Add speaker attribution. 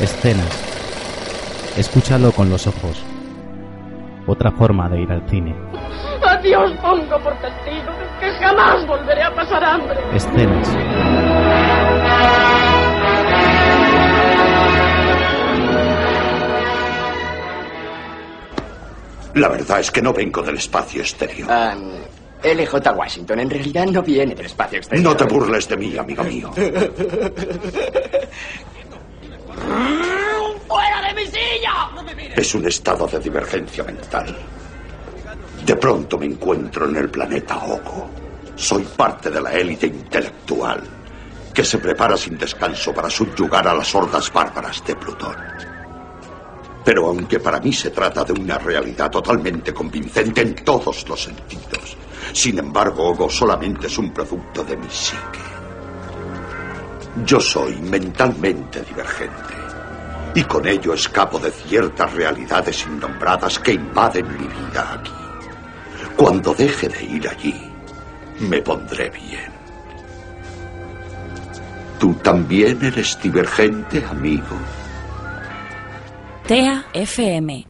Speaker 1: Escenas. Escúchalo con los ojos. Otra forma de ir al cine.
Speaker 2: A Dios pongo por testigo que jamás volveré a pasar hambre.
Speaker 1: Escenas.
Speaker 3: La verdad es que no vengo del espacio exterior.
Speaker 4: Ah, LJ Washington en realidad no viene del espacio exterior.
Speaker 3: No te burles de mí, amigo mío. Es un estado de divergencia mental. De pronto me encuentro en el planeta Ogo. Soy parte de la élite intelectual que se prepara sin descanso para subyugar a las hordas bárbaras de Plutón. Pero aunque para mí se trata de una realidad totalmente convincente en todos los sentidos, sin embargo, Ogo solamente es un producto de mi psique. Yo soy mentalmente divergente y con ello escapo de ciertas realidades innombradas que invaden mi vida aquí. Cuando deje de ir allí, me pondré bien. ¿Tú también eres divergente, amigo?
Speaker 5: TEA FM.